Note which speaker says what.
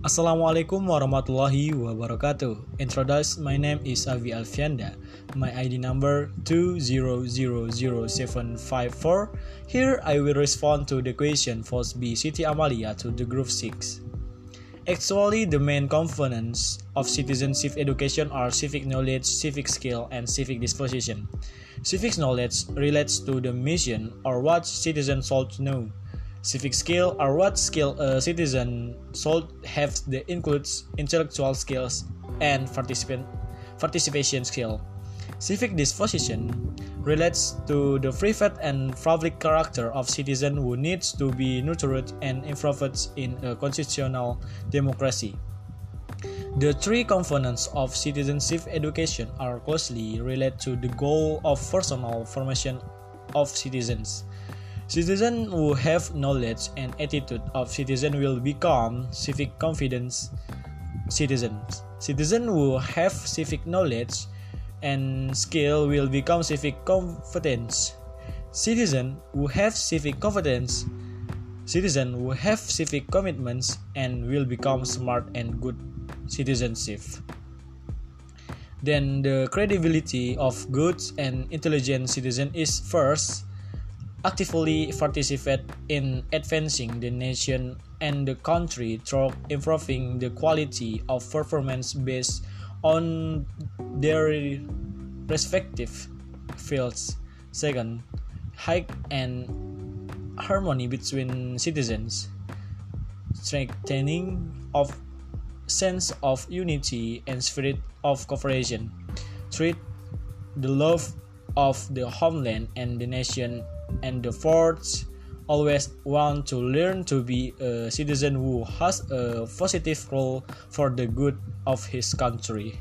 Speaker 1: Assalamualaikum warahmatullahi wabarakatuh. Introduce, my name is Avi Alfianda. My ID number 2000754. Here I will respond to the question Force B Siti Amalia to the group 6. Actually, the main components of citizenship education are civic knowledge, civic skill, and civic disposition. Civic knowledge relates to the mission or what citizens should know. Civic skill are what skill a citizen should have that includes intellectual skills and participant participation skill. Civic disposition relates to the private and public character of citizen who needs to be nurtured and improved in a constitutional democracy. The three components of citizenship education are closely related to the goal of personal formation of citizens. Citizens who have knowledge and attitude of citizen will become civic confidence citizens. Citizens who have civic knowledge and skill will become civic competence. Citizens who have civic confidence, citizens who have civic commitments and will become smart and good citizenship. Then the credibility of good and intelligent citizen is first actively participate in advancing the nation and the country through improving the quality of performance based on their respective fields. Second, high and harmony between citizens, strengthening of sense of unity and spirit of cooperation. Third, the love of the homeland and the nation and the fourth always want to learn to be a citizen who has a positive role for the good of his country.